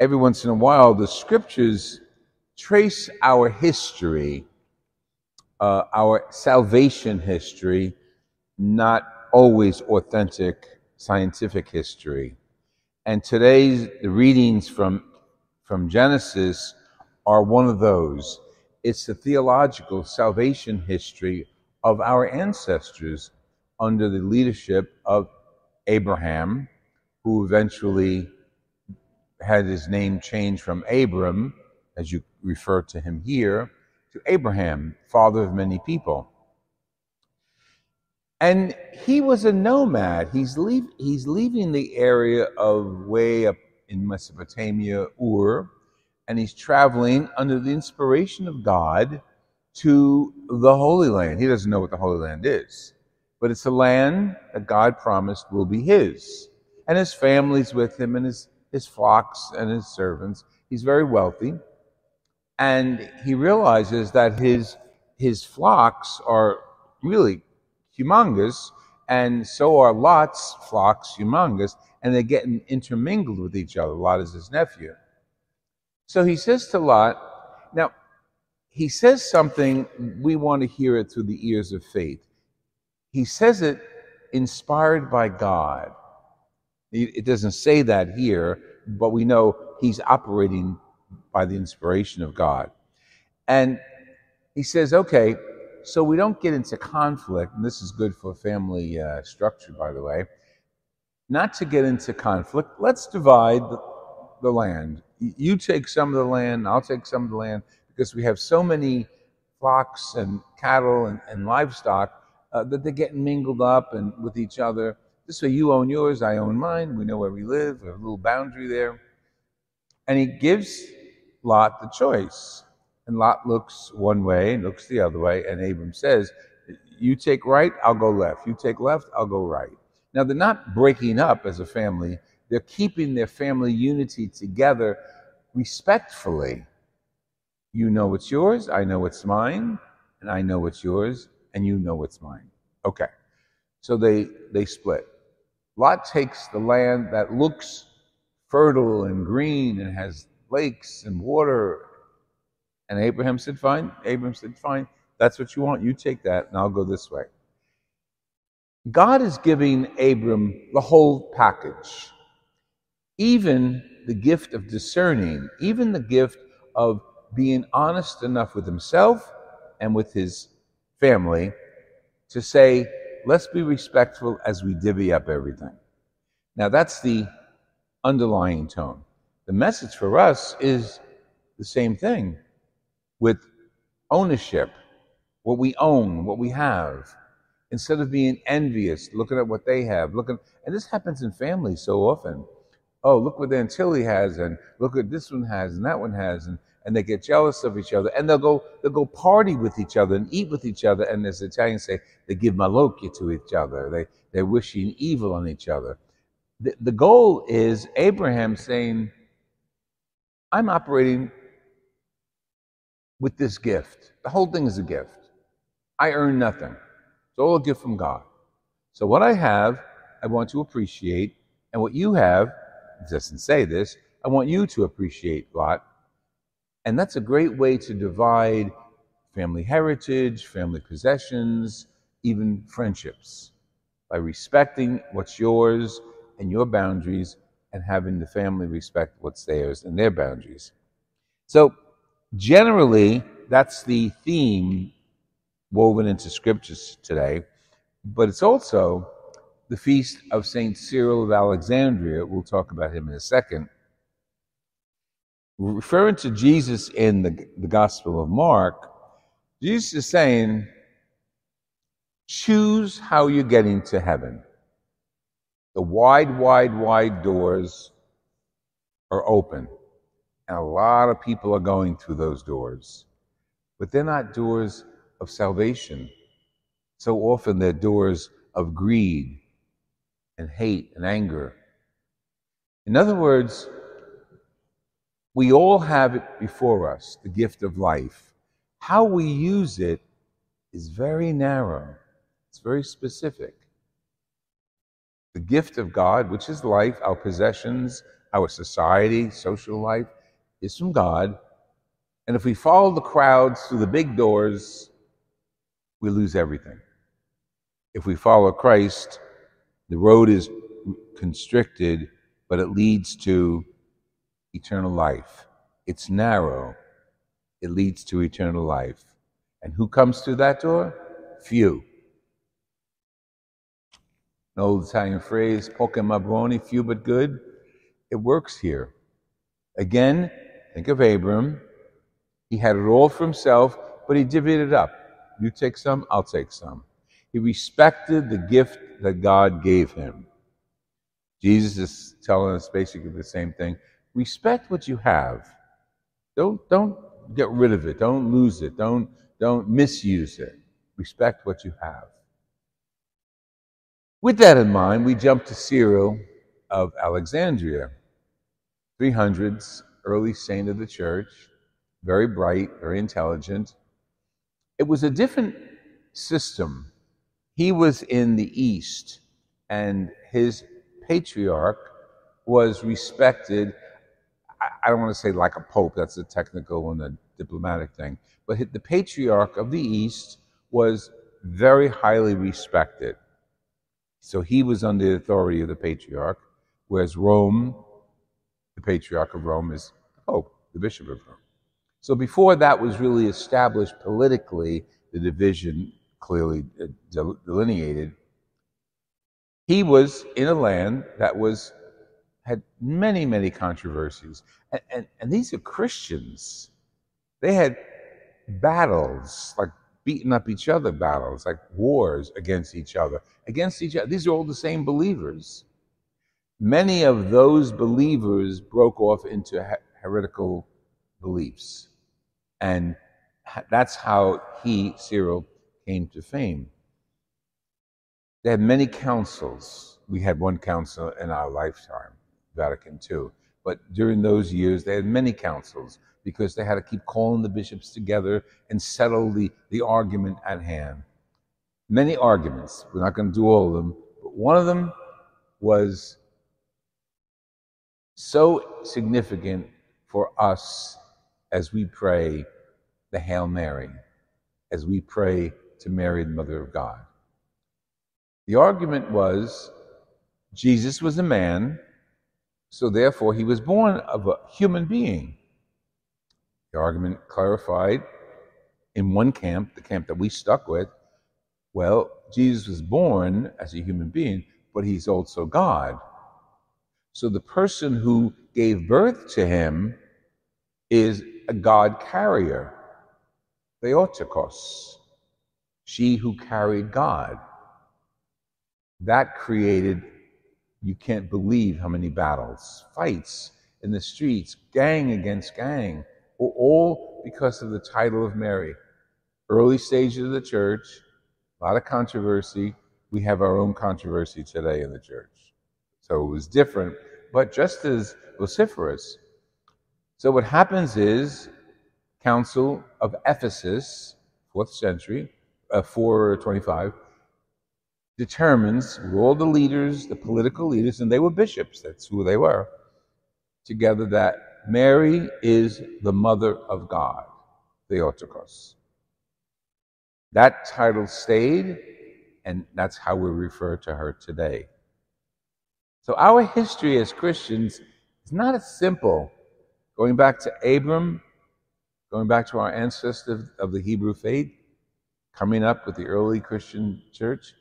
every once in a while, the scriptures trace our history, uh, our salvation history, not always authentic scientific history. And today's the readings from from Genesis are one of those. It's the theological salvation history of our ancestors under the leadership of Abraham, who eventually had his name changed from Abram, as you refer to him here, to Abraham, father of many people. And he was a nomad. He's, leave, he's leaving the area of way up in Mesopotamia, Ur, and he's traveling under the inspiration of God to the Holy Land. He doesn't know what the Holy Land is, but it's a land that God promised will be his. And his family's with him, and his, his flocks and his servants. He's very wealthy. And he realizes that his, his flocks are really humongous, and so are Lot's flocks humongous, and they're getting intermingled with each other. Lot is his nephew. So he says to Lot, now, he says something, we want to hear it through the ears of faith. He says it inspired by God. It doesn't say that here, but we know he's operating by the inspiration of God. And he says, okay, so we don't get into conflict, and this is good for family uh, structure, by the way. Not to get into conflict, let's divide the, the land. You take some of the land, I'll take some of the land, because we have so many flocks and cattle and, and livestock uh, that they're getting mingled up and with each other. This way, you own yours, I own mine. We know where we live. We have a little boundary there. And he gives Lot the choice. And Lot looks one way and looks the other way. And Abram says, You take right, I'll go left. You take left, I'll go right. Now, they're not breaking up as a family, they're keeping their family unity together respectfully. You know what's yours, I know what's mine, and I know what's yours, and you know what's mine. Okay. So they, they split. Lot takes the land that looks fertile and green and has lakes and water and Abraham said, Fine. Abraham said, Fine. That's what you want. You take that, and I'll go this way. God is giving Abram the whole package, even the gift of discerning, even the gift of being honest enough with himself and with his family to say, let's be respectful as we divvy up everything. Now, that's the underlying tone. The message for us is the same thing with ownership, what we own, what we have, instead of being envious, looking at what they have, looking, and this happens in families so often. Oh, look what Aunt Tilly has, and look what this one has, and that one has, and, and they get jealous of each other, and they'll go they'll go party with each other and eat with each other, and as Italians say, they give malocchio to each other. They they're wishing evil on each other. The, the goal is Abraham saying, I'm operating with this gift. The whole thing is a gift. I earn nothing. It's all a gift from God. So what I have, I want to appreciate, and what you have, doesn't say this, I want you to appreciate, Lot. And that's a great way to divide family heritage, family possessions, even friendships, by respecting what's yours and your boundaries and having the family respect what's theirs and their boundaries. So Generally, that's the theme woven into scriptures today, but it's also the feast of St. Cyril of Alexandria. We'll talk about him in a second. Referring to Jesus in the, the Gospel of Mark, Jesus is saying, choose how you're getting to heaven. The wide, wide, wide doors are open. And a lot of people are going through those doors. But they're not doors of salvation. So often they're doors of greed and hate and anger. In other words, we all have it before us, the gift of life. How we use it is very narrow, it's very specific. The gift of God, which is life, our possessions, our society, social life, is from God. And if we follow the crowds through the big doors, we lose everything. If we follow Christ, the road is constricted, but it leads to eternal life. It's narrow, it leads to eternal life. And who comes through that door? Few. An old Italian phrase, poche ma buoni, few but good. It works here. Again, think of Abram. He had it all for himself, but he divvied it up. You take some, I'll take some. He respected the gift that God gave him. Jesus is telling us basically the same thing. Respect what you have. Don't, don't get rid of it. Don't lose it. Don't, don't misuse it. Respect what you have. With that in mind, we jump to Cyril of Alexandria, 300s, early saint of the church, very bright, very intelligent. It was a different system. He was in the East, and his patriarch was respected. I don't want to say like a pope, that's a technical and a diplomatic thing, but the patriarch of the East was very highly respected. So he was under the authority of the patriarch, whereas Rome, the patriarch of Rome, is the pope, the bishop of Rome. So before that was really established politically, the division clearly uh, delineated, he was in a land that was had many, many controversies. And, and, and these are Christians. They had battles, like beating up each other battles, like wars against each other, against each other. These are all the same believers. Many of those believers broke off into heretical beliefs. And that's how he, Cyril, came to fame. They had many councils. We had one council in our lifetime, Vatican II. But during those years, they had many councils because they had to keep calling the bishops together and settle the, the argument at hand. Many arguments. We're not going to do all of them, but one of them was so significant for us as we pray the Hail Mary, as we pray to Mary, the Mother of God. The argument was Jesus was a man, so therefore he was born of a human being. The argument clarified in one camp, the camp that we stuck with, well, Jesus was born as a human being, but he's also God. So the person who gave birth to him is a God carrier, Theotokos, she who carried God. That created, you can't believe how many battles, fights in the streets, gang against gang all because of the title of Mary. Early stages of the church, a lot of controversy. We have our own controversy today in the church. So it was different, but just as vociferous. So what happens is, Council of Ephesus, fourth century, uh, 425, determines all the leaders, the political leaders, and they were bishops, that's who they were, together that Mary is the mother of God, Theotokos. That title stayed, and that's how we refer to her today. So our history as Christians is not as simple. Going back to Abram, going back to our ancestors of the Hebrew faith, coming up with the early Christian church,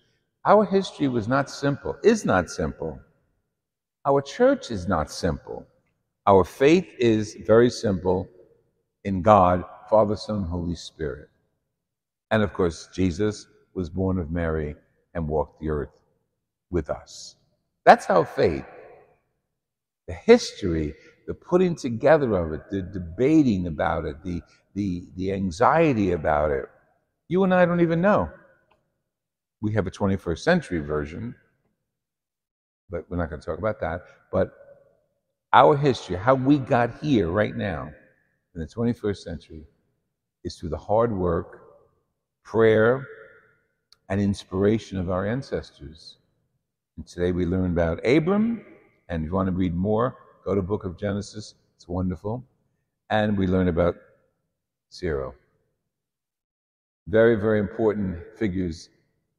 our history was not simple, is not simple. Our church is not simple. Our faith is very simple in God, Father, Son, Holy Spirit. And of course, Jesus was born of Mary and walked the earth with us. That's our faith. The history, the putting together of it, the debating about it, the, the, the anxiety about it, you and I don't even know. We have a 21st century version, but we're not going to talk about that. But our history, how we got here right now in the 21st century, is through the hard work, prayer, and inspiration of our ancestors. And today we learn about Abram, and if you want to read more, Go to Book of Genesis. It's wonderful. And we learn about Cyril. Very, very important figures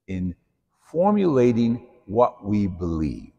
in formulating what we believe.